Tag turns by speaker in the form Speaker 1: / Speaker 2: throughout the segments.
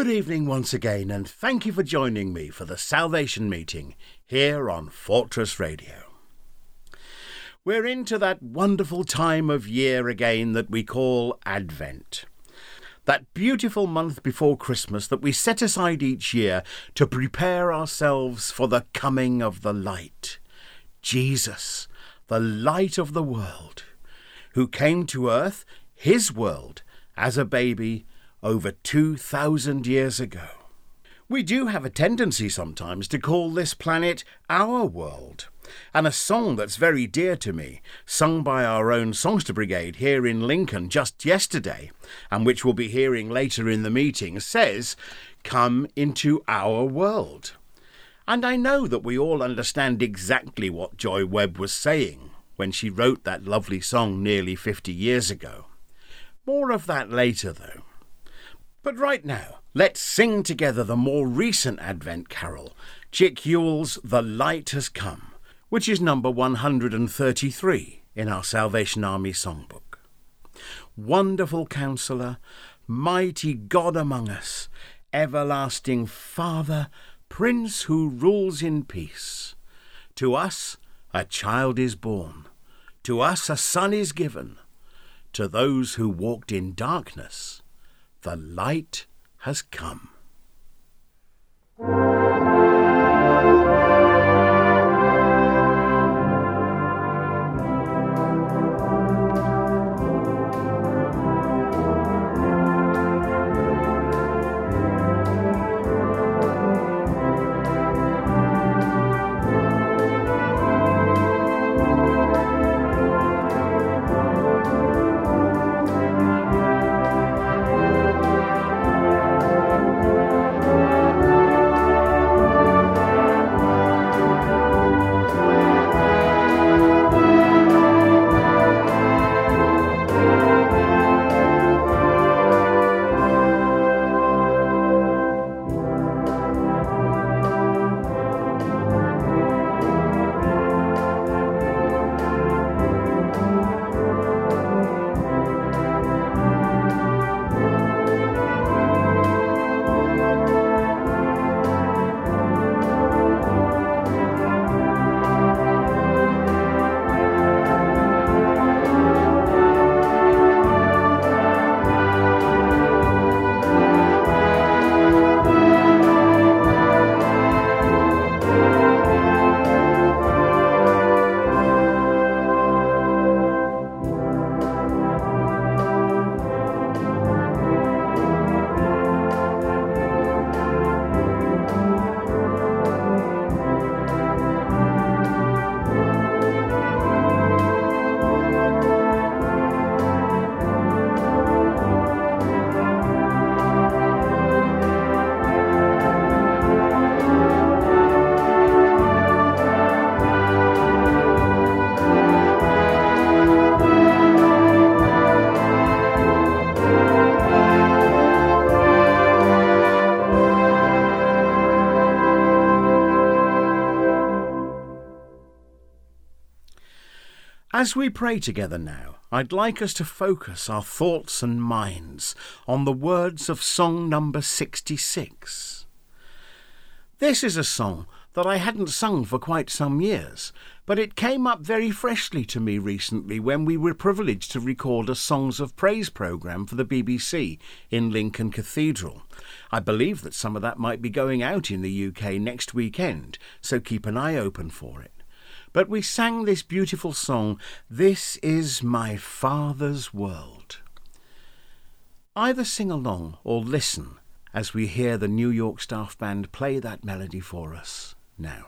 Speaker 1: Good evening once again, and thank you for joining me for the Salvation Meeting here on Fortress Radio. We're into that wonderful time of year again that we call Advent. That beautiful month before Christmas that we set aside each year to prepare ourselves for the coming of the light. Jesus, the light of the world, who came to earth, his world, as a baby over 2,000 years ago. We do have a tendency sometimes to call this planet our world. And a song that's very dear to me, sung by our own Songster Brigade here in Lincoln just yesterday, and which we'll be hearing later in the meeting, says, Come into our world. And I know that we all understand exactly what Joy Webb was saying when she wrote that lovely song nearly 50 years ago. More of that later, though. But right now, let's sing together the more recent Advent carol, Chick Yuill's The Light Has Come, which is number 133 in our Salvation Army songbook. Wonderful Counselor, mighty God among us, everlasting Father, Prince who rules in peace. To us a child is born, to us a son is given, to those who walked in darkness the light has come. As we pray together now, I'd like us to focus our thoughts and minds on the words of song number 66. This is a song that I hadn't sung for quite some years, but it came up very freshly to me recently when we were privileged to record a Songs of Praise programme for the BBC in Lincoln Cathedral. I believe that some of that might be going out in the UK next weekend, so keep an eye open for it. But we sang this beautiful song, This is My Father's World. Either sing along or listen as we hear the New York Staff Band play that melody for us now.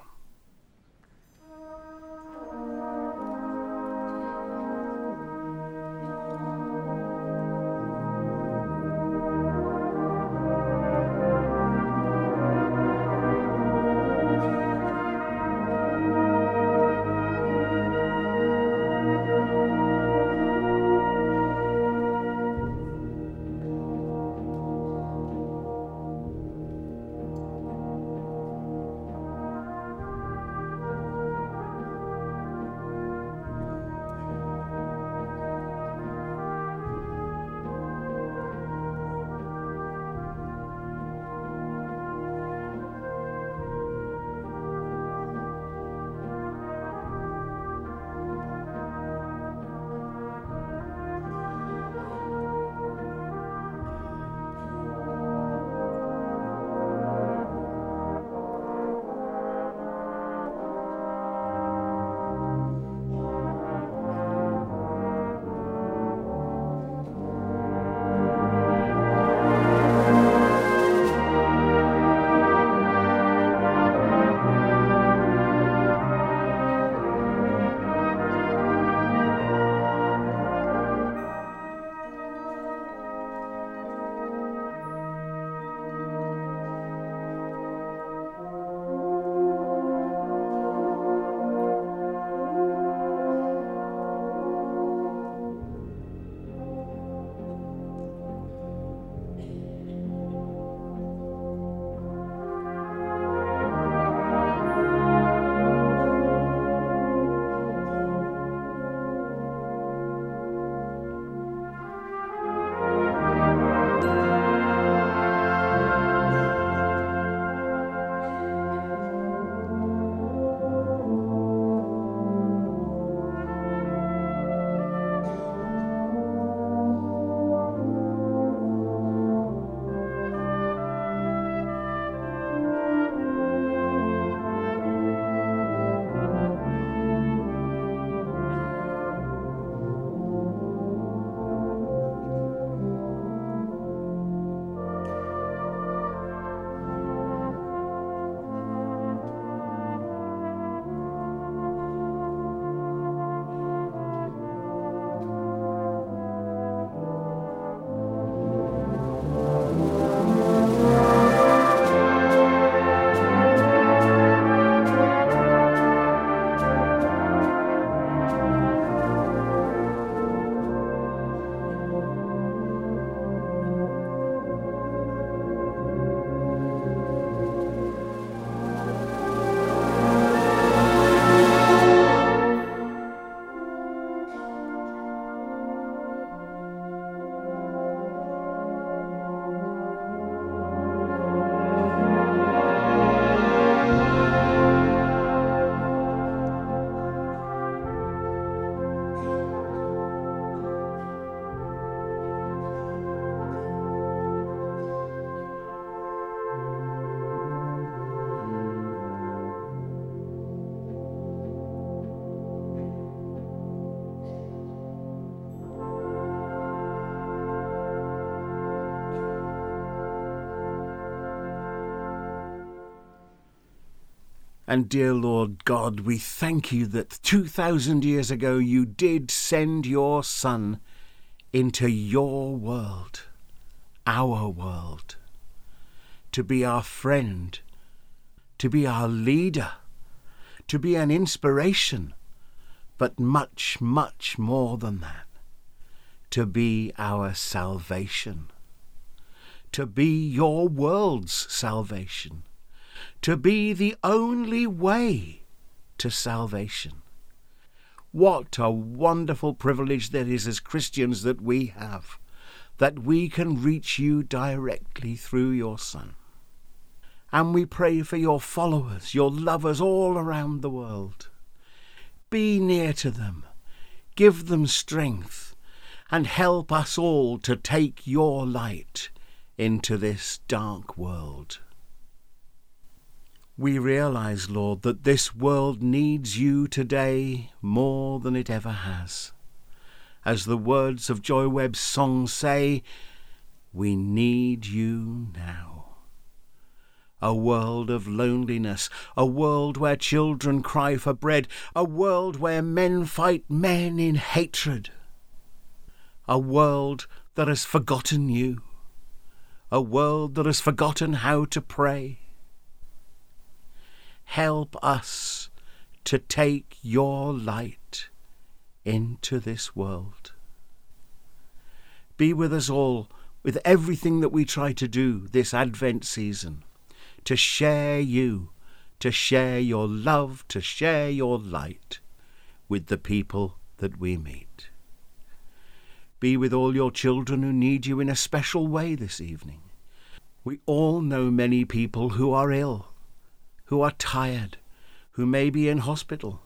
Speaker 1: And dear Lord God, we thank you that 2,000 years ago you did send your Son into your world, our world, to be our friend, to be our leader, to be an inspiration, but much, much more than that, to be our salvation, to be your world's salvation to be the only way to salvation. What a wonderful privilege that is as Christians that we have, that we can reach you directly through your Son. And we pray for your followers, your lovers all around the world. Be near to them, give them strength, and help us all to take your light into this dark world. We realize, Lord, that this world needs you today more than it ever has. As the words of Joy Webb's song say, we need you now. A world of loneliness, a world where children cry for bread, a world where men fight men in hatred, a world that has forgotten you, a world that has forgotten how to pray help us to take your light into this world. Be with us all with everything that we try to do this Advent season, to share you, to share your love, to share your light with the people that we meet. Be with all your children who need you in a special way this evening. We all know many people who are ill who are tired, who may be in hospital.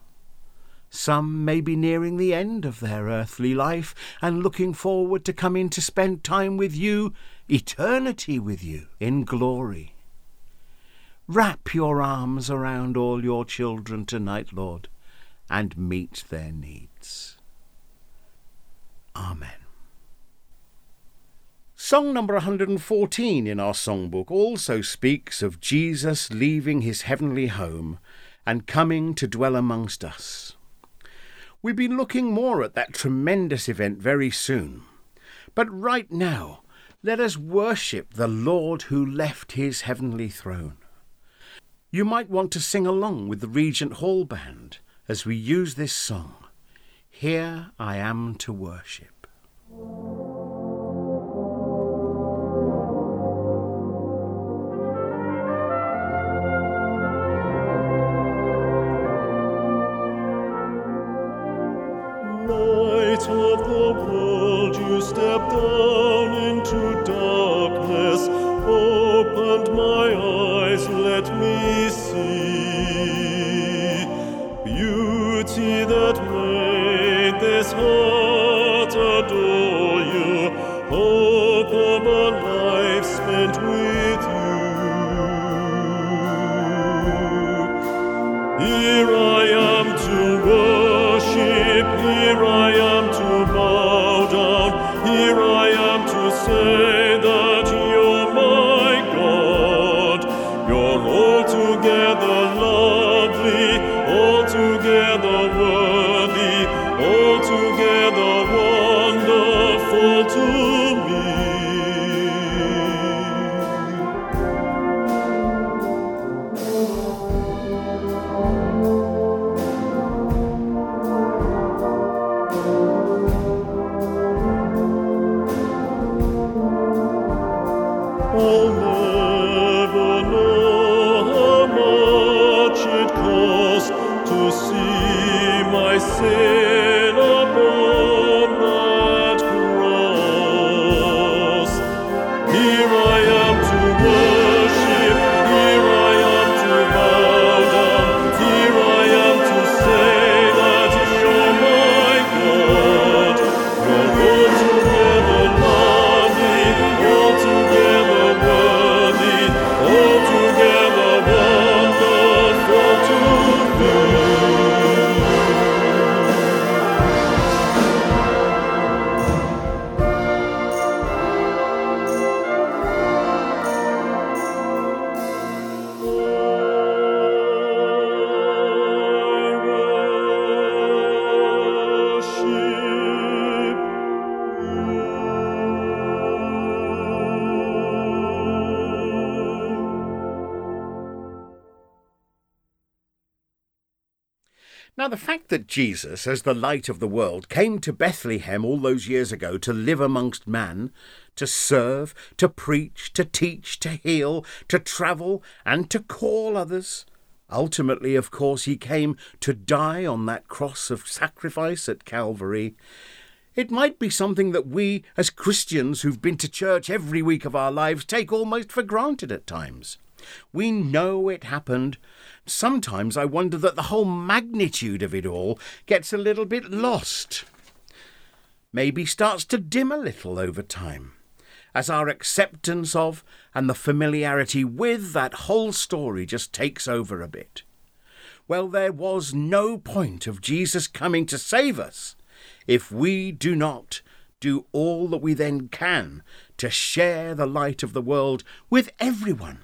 Speaker 1: Some may be nearing the end of their earthly life and looking forward to coming to spend time with you, eternity with you, in glory. Wrap your arms around all your children tonight, Lord, and meet their needs. Amen. Song number 114 in our songbook also speaks of Jesus leaving his heavenly home and coming to dwell amongst us. We've been looking more at that tremendous event very soon. But right now, let us worship the Lord who left his heavenly throne. You might want to sing along with the Regent Hall Band as we use this song, Here I Am to Worship. see fact that Jesus, as the light of the world, came to Bethlehem all those years ago to live amongst man, to serve, to preach, to teach, to heal, to travel, and to call others, ultimately, of course, he came to die on that cross of sacrifice at Calvary. It might be something that we, as Christians who've been to church every week of our lives, take almost for granted at times. We know it happened. Sometimes I wonder that the whole magnitude of it all gets a little bit lost. Maybe starts to dim a little over time, as our acceptance of and the familiarity with that whole story just takes over a bit. Well, there was no point of Jesus coming to save us if we do not do all that we then can to share the light of the world with everyone.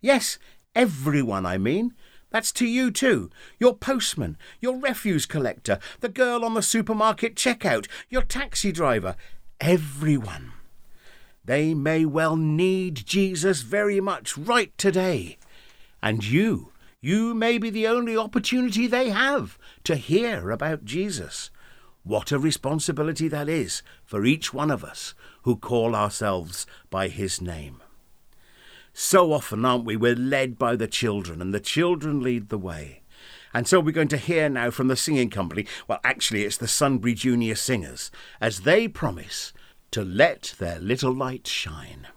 Speaker 1: Yes, everyone, I mean. That's to you too. Your postman, your refuse collector, the girl on the supermarket checkout, your taxi driver, everyone. They may well need Jesus very much right today. And you, you may be the only opportunity they have to hear about Jesus. What a responsibility that is for each one of us who call ourselves by his name. So often, aren't we? We're led by the children, and the children lead the way. And so we're going to hear now from the singing company. Well, actually, it's the Sunbury Junior Singers, as they promise to let their little light shine.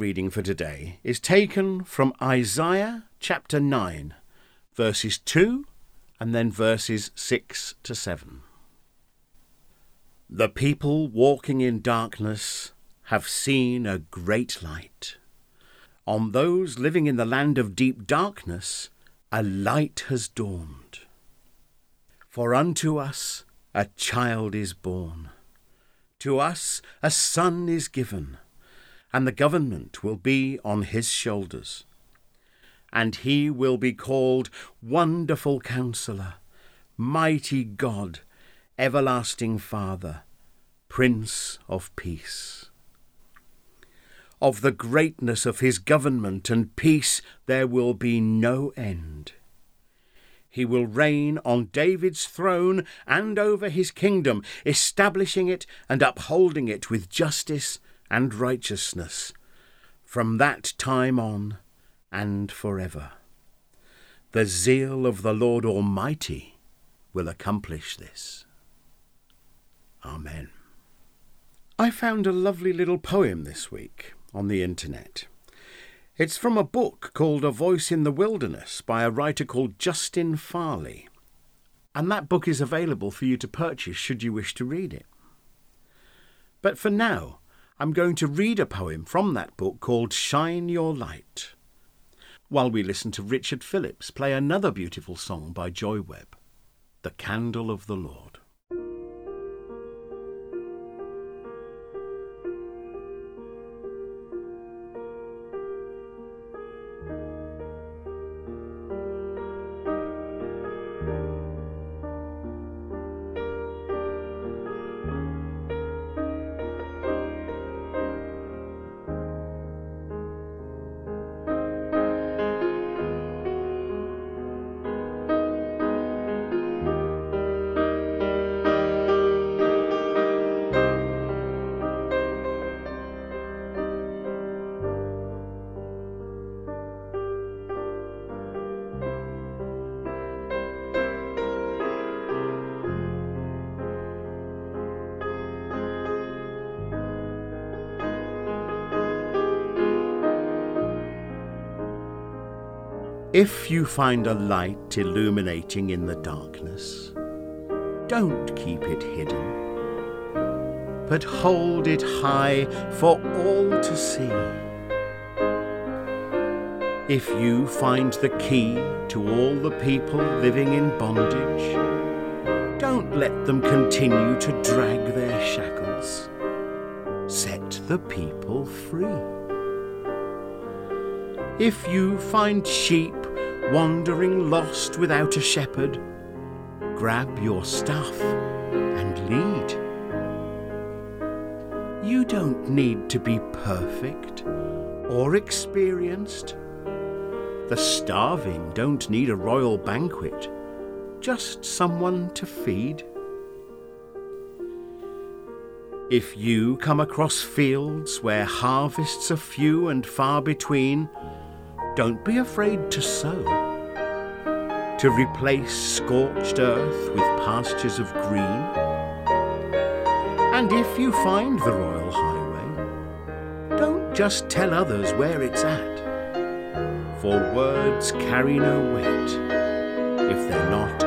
Speaker 1: Reading for today is taken from Isaiah chapter 9, verses 2 and then verses 6 to 7. The people walking in darkness have seen a great light. On those living in the land of deep darkness, a light has dawned. For unto us a child is born, to us a son is given and the government will be on his shoulders. And he will be called Wonderful Counselor, Mighty God, Everlasting Father, Prince of Peace. Of the greatness of his government and peace there will be no end. He will reign on David's throne and over his kingdom, establishing it and upholding it with justice and righteousness from that time on and forever. The zeal of the Lord Almighty will accomplish this. Amen. I found a lovely little poem this week on the internet. It's from a book called A Voice in the Wilderness by a writer called Justin Farley. And that book is available for you to purchase should you wish to read it. But for now, I'm going to read a poem from that book called Shine Your Light, while we listen to Richard Phillips play another beautiful song by Joy Webb, The Candle of the Lord. If you find a light illuminating in the darkness, don't keep it hidden, but hold it high for all to see. If you find the key to all the people living in bondage, don't let them continue to drag their shackles. Set the people free. If you find sheep wandering lost without a shepherd, grab your staff and lead. You don't need to be perfect or experienced. The starving don't need a royal banquet, just someone to feed. If you come across fields where harvests are few and far between, don't be afraid to sow, to replace scorched earth with pastures of green. And if you find the royal highway, don't just tell others where it's at, for words carry no weight if they're not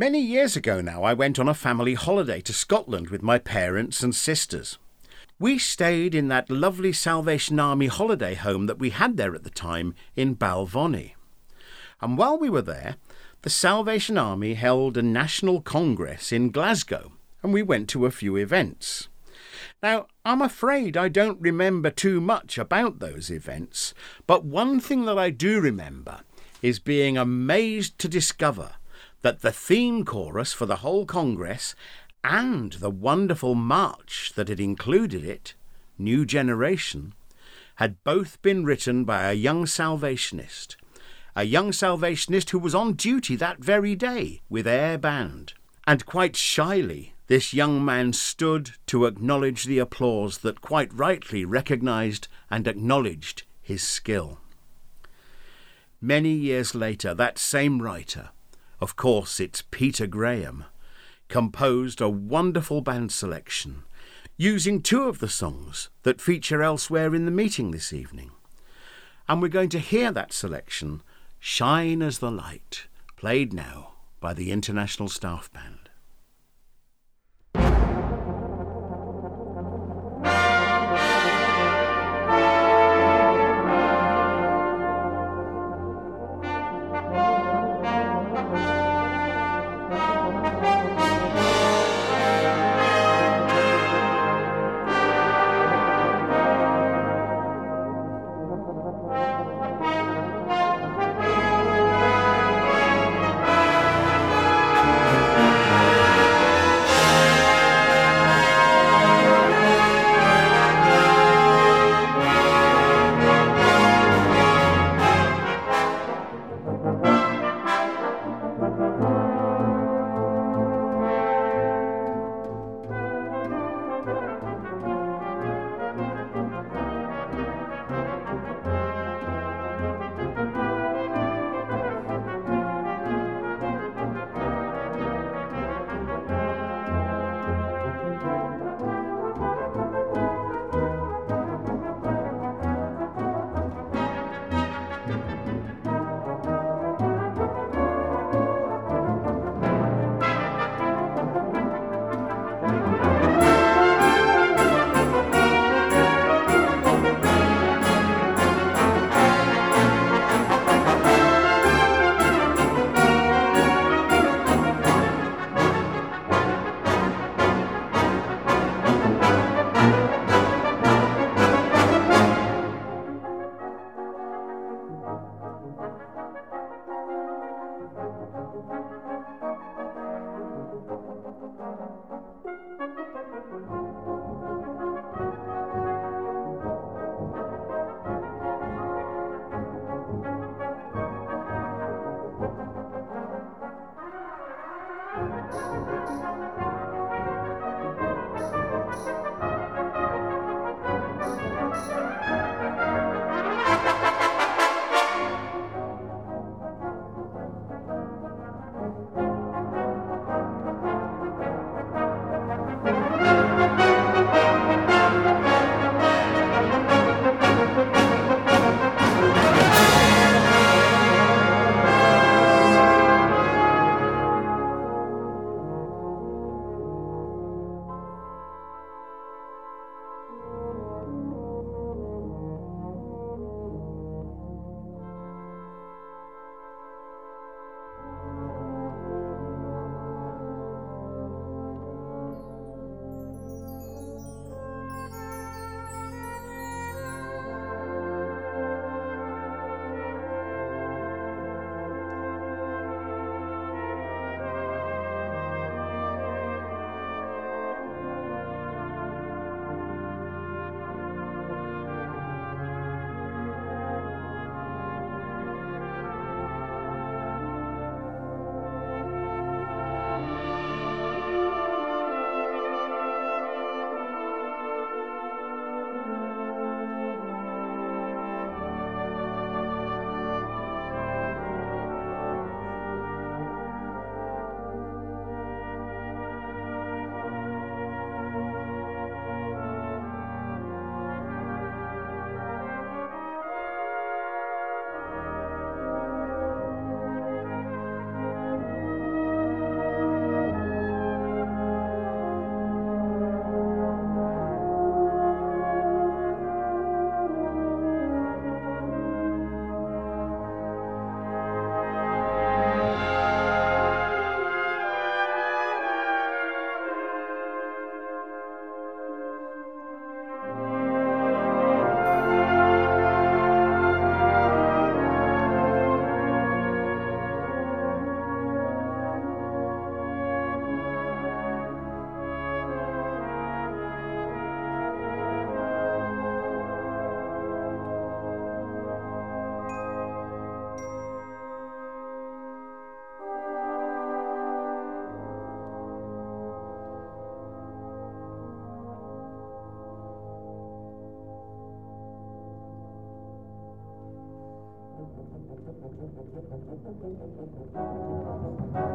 Speaker 1: Many years ago now, I went on a family holiday to Scotland with my parents and sisters. We stayed in that lovely Salvation Army holiday home that we had there at the time in Balvonnie. And while we were there, the Salvation Army held a national congress in Glasgow, and we went to a few events. Now, I'm afraid I don't remember too much about those events, but one thing that I do remember is being amazed to discover that the theme chorus for the whole Congress and the wonderful march that had included it, New Generation, had both been written by a young Salvationist, a young Salvationist who was on duty that very day with air Band. And quite shyly, this young man stood to acknowledge the applause that quite rightly recognised and acknowledged his skill. Many years later, that same writer, of course, it's Peter Graham, composed a wonderful band selection using two of the songs that feature elsewhere in the meeting this evening. And we're going to hear that selection, Shine as the Light, played now by the International Staff Band. Thank you.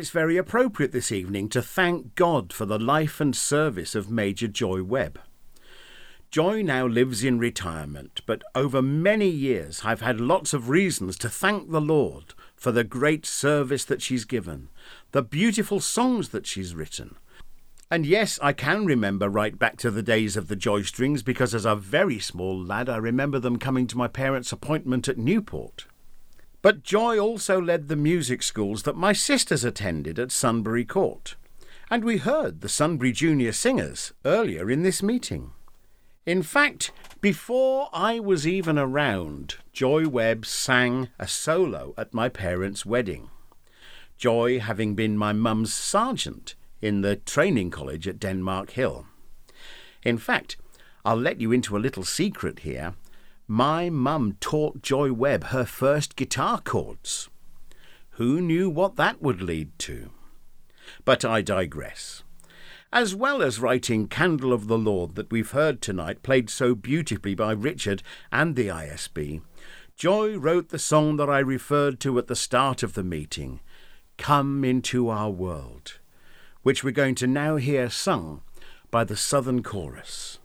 Speaker 1: It's very appropriate this evening to thank God for the life and service of Major Joy Webb. Joy now lives in retirement, but over many years I've had lots of reasons to thank the Lord for the great service that she's given, the beautiful songs that she's written. And yes, I can remember right back to the days of the Joy Strings because as a very small lad I remember them coming to my parents' appointment at Newport. But Joy also led the music schools that my sisters attended at Sunbury Court, and we heard the Sunbury Junior Singers earlier in this meeting. In fact, before I was even around, Joy Webb sang a solo at my parents' wedding. Joy having been my mum's sergeant in the training college at Denmark Hill. In fact, I'll let you into a little secret here my mum taught Joy Webb her first guitar chords. Who knew what that would lead to? But I digress. As well as writing Candle of the Lord that we've heard tonight, played so beautifully by Richard and the ISB, Joy wrote the song that I referred to at the start of the meeting, Come into Our World, which we're going to now hear sung by the Southern Chorus.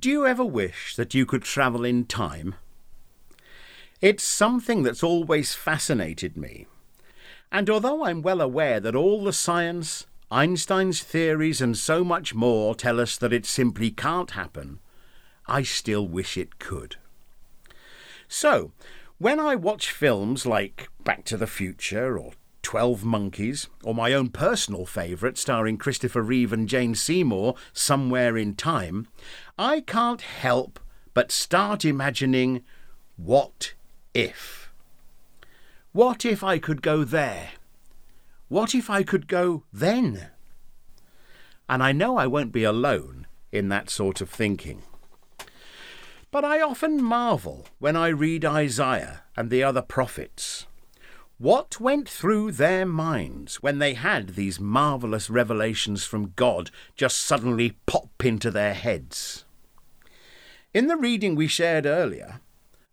Speaker 1: Do you ever wish that you could travel in time? It's something that's always fascinated me. And although I'm well aware that all the science, Einstein's theories, and so much more tell us that it simply can't happen, I still wish it could. So, when I watch films like Back to the Future or Twelve Monkeys, or my own personal favourite starring Christopher Reeve and Jane Seymour, Somewhere in Time, I can't help but start imagining what if. What if I could go there? What if I could go then? And I know I won't be alone in that sort of thinking. But I often marvel when I read Isaiah and the other prophets what went through their minds when they had these marvellous revelations from God just suddenly pop into their heads? In the reading we shared earlier,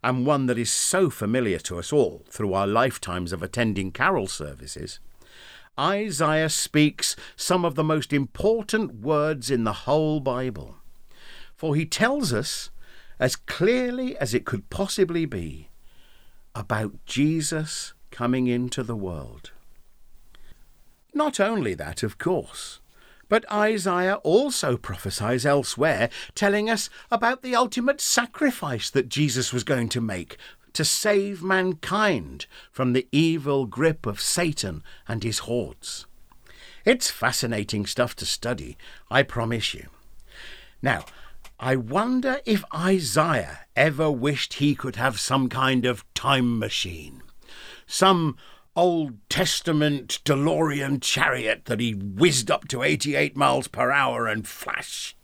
Speaker 1: and one that is so familiar to us all through our lifetimes of attending carol services, Isaiah speaks some of the most important words in the whole Bible. For he tells us, as clearly as it could possibly be, about Jesus coming into the world. Not only that, of course, but Isaiah also prophesies elsewhere, telling us about the ultimate sacrifice that Jesus was going to make to save mankind from the evil grip of Satan and his hordes. It's fascinating stuff to study, I promise you. Now, I wonder if Isaiah ever wished he could have some kind of time machine some Old Testament DeLorean chariot that he whizzed up to 88 miles per hour and flash,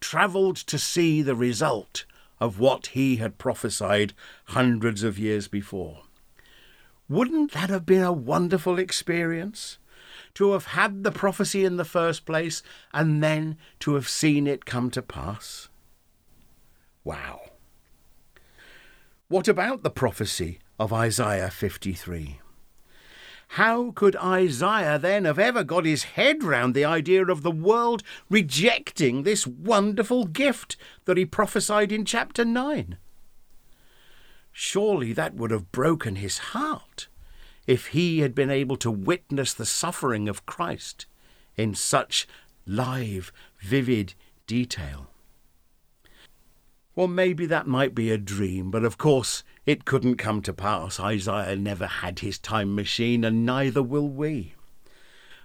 Speaker 1: travelled to see the result of what he had prophesied hundreds of years before. Wouldn't that have been a wonderful experience? To have had the prophecy in the first place and then to have seen it come to pass? Wow. What about the prophecy of Isaiah 53. How could Isaiah then have ever got his head round the idea of the world rejecting this wonderful gift that he prophesied in chapter 9? Surely that would have broken his heart if he had been able to witness the suffering of Christ in such live, vivid detail. Well, maybe that might be a dream, but of course it couldn't come to pass. Isaiah never had his time machine, and neither will we.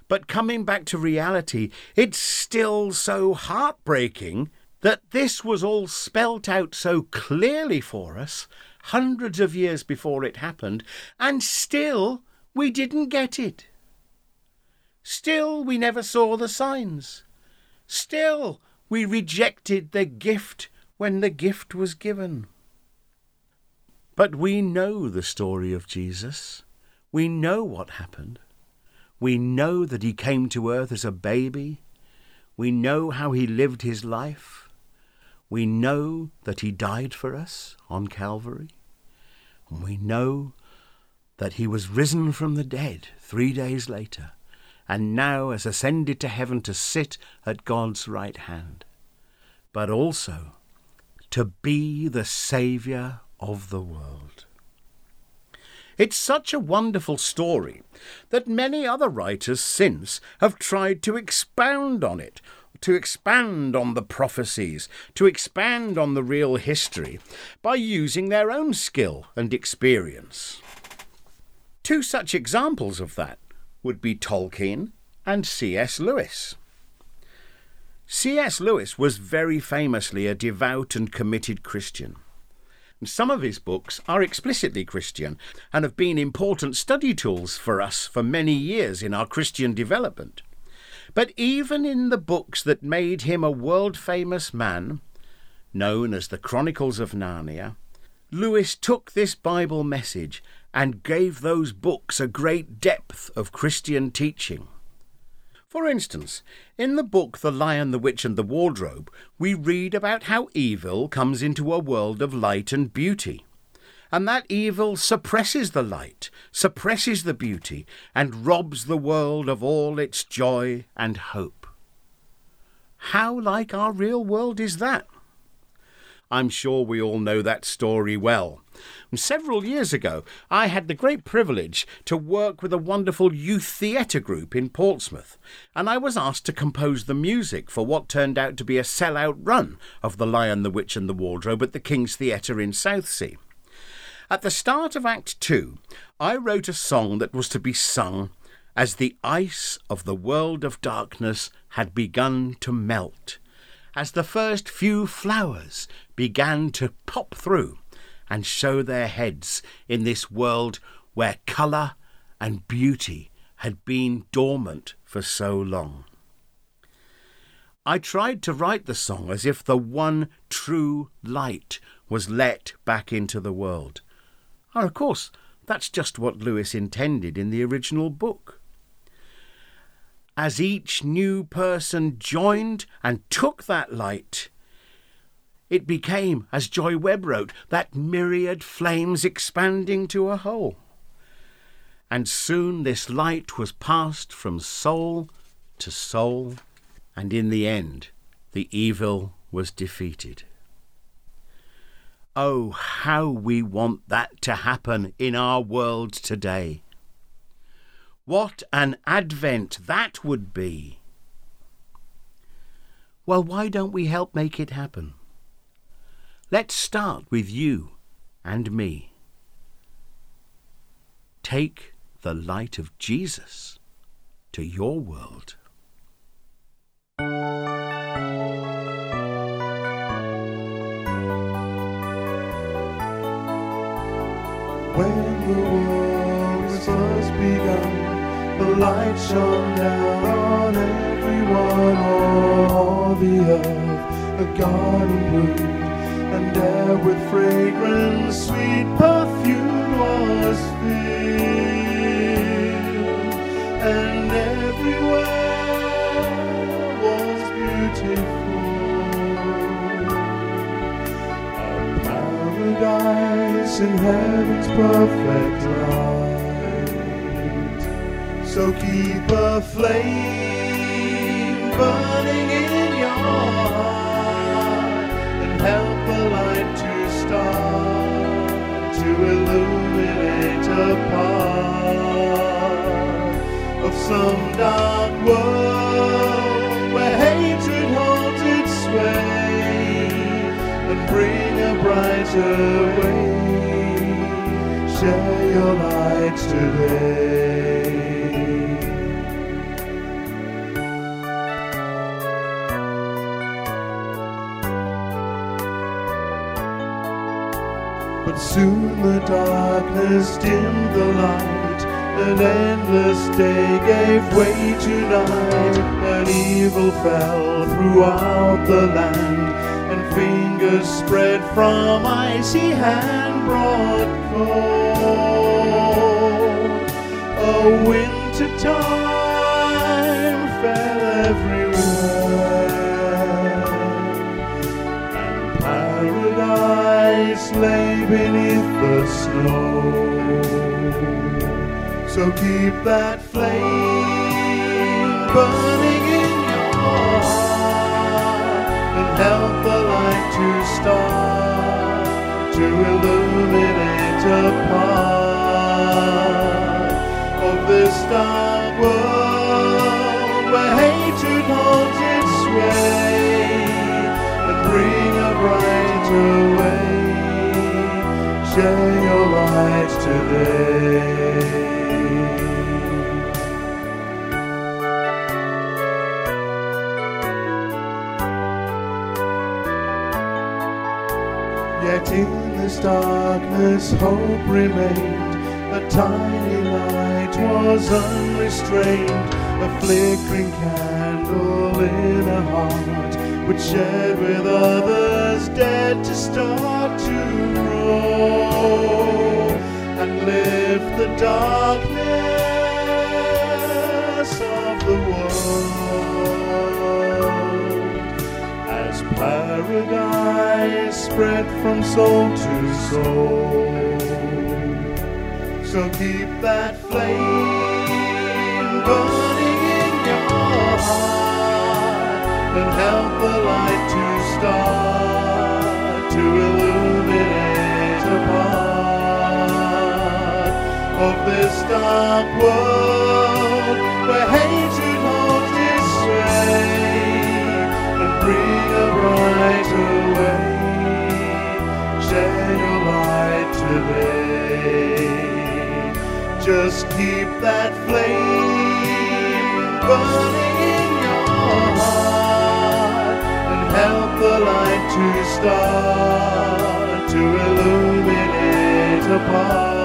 Speaker 1: But coming back to reality, it's still so heartbreaking that this was all spelt out so clearly for us hundreds of years before it happened, and still we didn't get it. Still we never saw the signs. Still we rejected the gift when the gift was given. But we know the story of Jesus. We know what happened. We know that he came to earth as a baby. We know how he lived his life. We know that he died for us on Calvary. And we know that he was risen from the dead three days later and now has ascended to heaven to sit at God's right hand. But also to be the Saviour of the world. It's such a wonderful story that many other writers since have tried to expound on it, to expand on the prophecies, to expand on the real history, by using their own skill and experience. Two such examples of that would be Tolkien and C.S. Lewis. C.S. Lewis was very famously a devout and committed Christian. Some of his books are explicitly Christian and have been important study tools for us for many years in our Christian development. But even in the books that made him a world famous man, known as the Chronicles of Narnia, Lewis took this Bible message and gave those books a great depth of Christian teaching. For instance, in the book The Lion, the Witch, and the Wardrobe, we read about how evil comes into a world of light and beauty. And that evil suppresses the light, suppresses the beauty, and robs the world of all its joy and hope. How like our real world is that?
Speaker 2: I'm sure we all know that story well. Several years ago, I had the great privilege to work with a wonderful youth theatre group in Portsmouth, and I was asked to compose the music for what turned out to be a sell-out run of The Lion, the Witch and the Wardrobe at the King's Theatre in Southsea. At the start of Act Two, I wrote a song that was to be sung as the ice of the world of darkness had begun to melt, as the first few flowers began to pop through and show their heads in this world where colour and beauty had been dormant for so long. I tried to write the song as if the one true light was let back into the world. And of course, that's just what Lewis intended in the original book. As each new person joined and took that light, it became, as Joy Webb wrote, that myriad flames expanding to a whole. And soon this light was passed from soul to soul, and in the end the evil was defeated. Oh, how we want that to happen in our world today. What an advent that would be! Well, why don't we help make it happen? Let's start with you and me. Take the light of Jesus to your world.
Speaker 1: When the world was first begun, the light shone down on everyone, all the earth, a garden blue and air with fragrance, sweet perfume was filled, and everywhere was beautiful. A paradise in heaven's perfect light. So keep a flame burning in your heart and help the light to start to illuminate a part of some dark world where hatred holds its sway and bring a brighter way. Share your light today. Soon the darkness dimmed the light. An endless day gave way to night. And evil fell throughout the land. And fingers spread from icy hand brought cold. A winter time fell everywhere and paradise lay beneath snow. So keep that flame burning in your heart and help the light to start to illuminate a part of this dark world where hatred holds its sway and bring a brighter Share your light today. Yet in this darkness hope remained. A tiny light was unrestrained. A flickering candle in a heart which shared with others dead to start to grow and lift the darkness of the world as paradise spread from soul to soul. So keep that flame burning in your heart and help the light to start
Speaker 3: of this dark world where hatred holds its sway and bring a brighter way. Share your light today. Just keep that flame burning in your heart and help the light to start to illuminate a part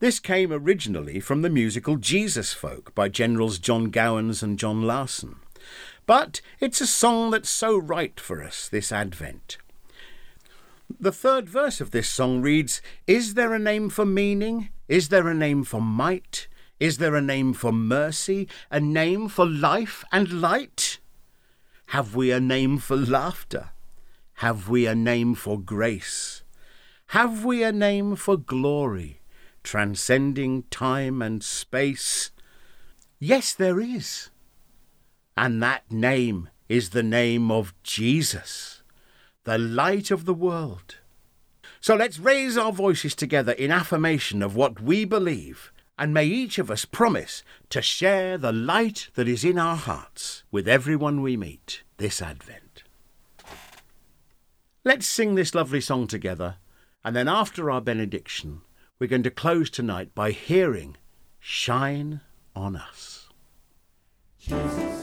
Speaker 3: This
Speaker 1: came originally from the musical Jesus Folk by Generals John Gowans and John Larsson. But it's a song that's so right for us this Advent. The third verse of this song reads Is there a name for meaning? Is there a name for might? Is there a name for mercy? A name for life and light? Have we a name for laughter? Have we a name for grace? Have we a name for glory, transcending time and space? Yes, there is. And that name is the name of Jesus, the light of the world. So let's raise our voices together in affirmation of what we believe, and may each of us promise to share the light that is in our hearts with everyone we meet this Advent. Let's sing this lovely song together, and then after our benediction, we're going to close tonight by hearing Shine on Us.
Speaker 4: Jesus,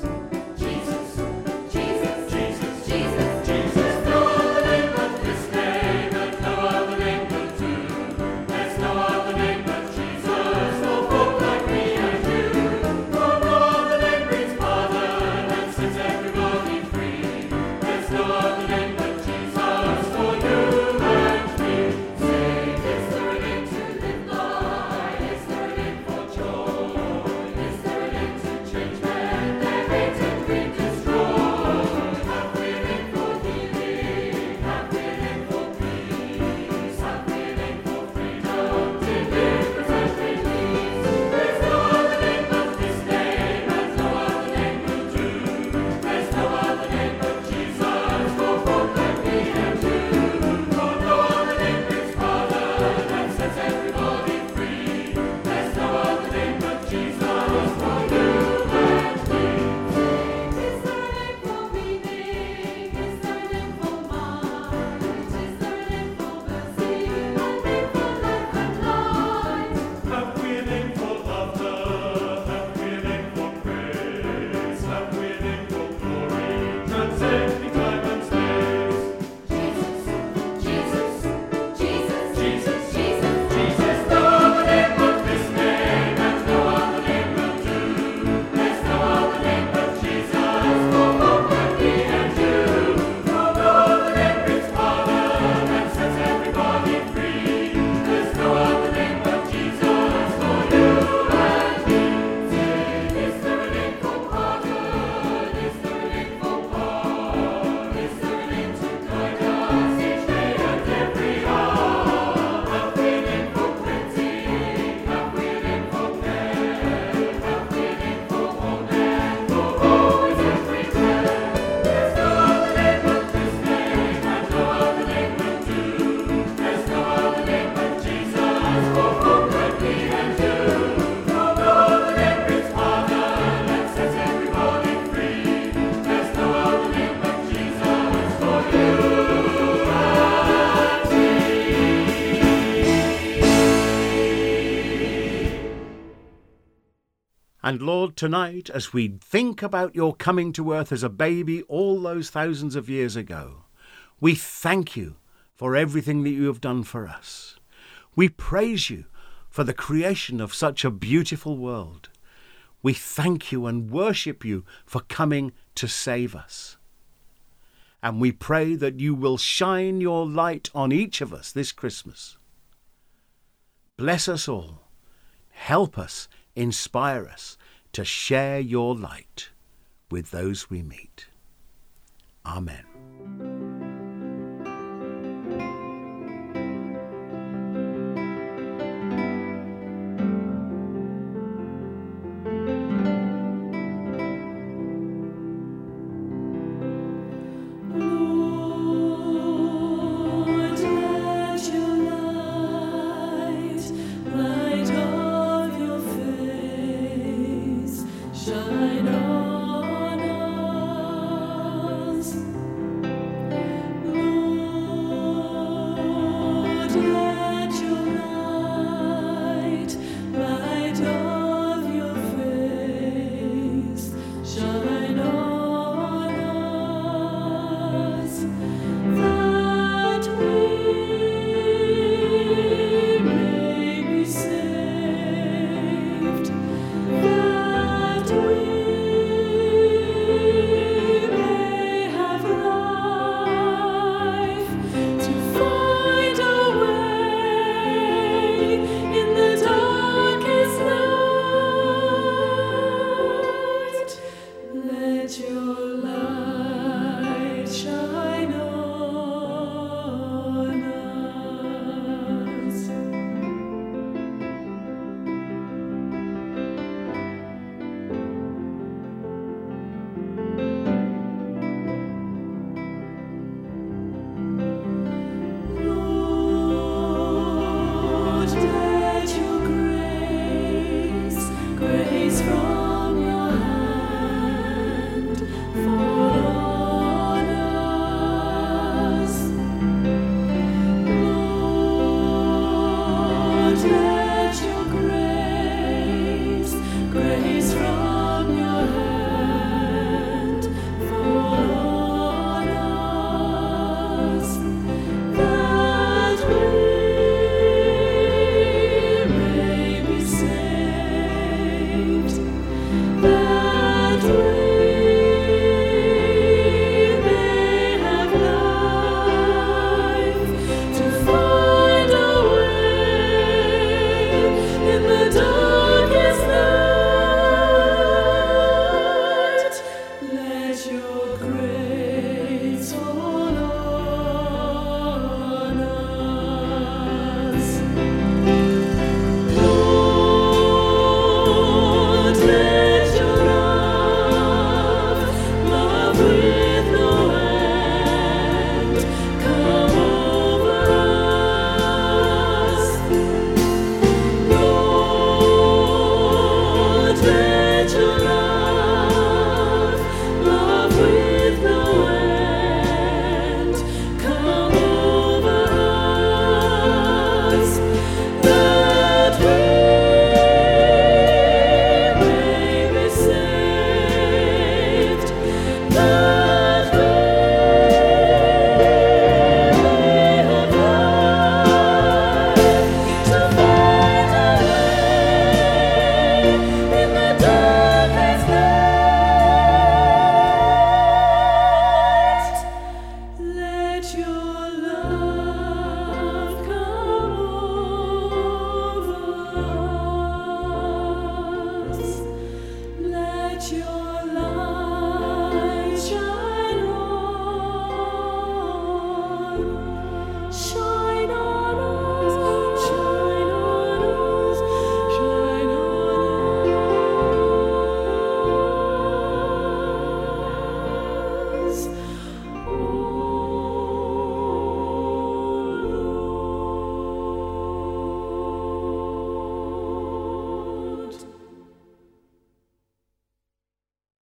Speaker 4: And
Speaker 1: Lord, tonight, as we think about your coming to earth as a baby all those thousands of years ago, we thank you for everything that you have done for us. We praise you for the creation of such a beautiful world. We thank you and worship you for coming to save us. And we pray that you will shine your light on each of us this Christmas.
Speaker 4: Bless us all. Help us inspire us to share your light with those we meet. Amen.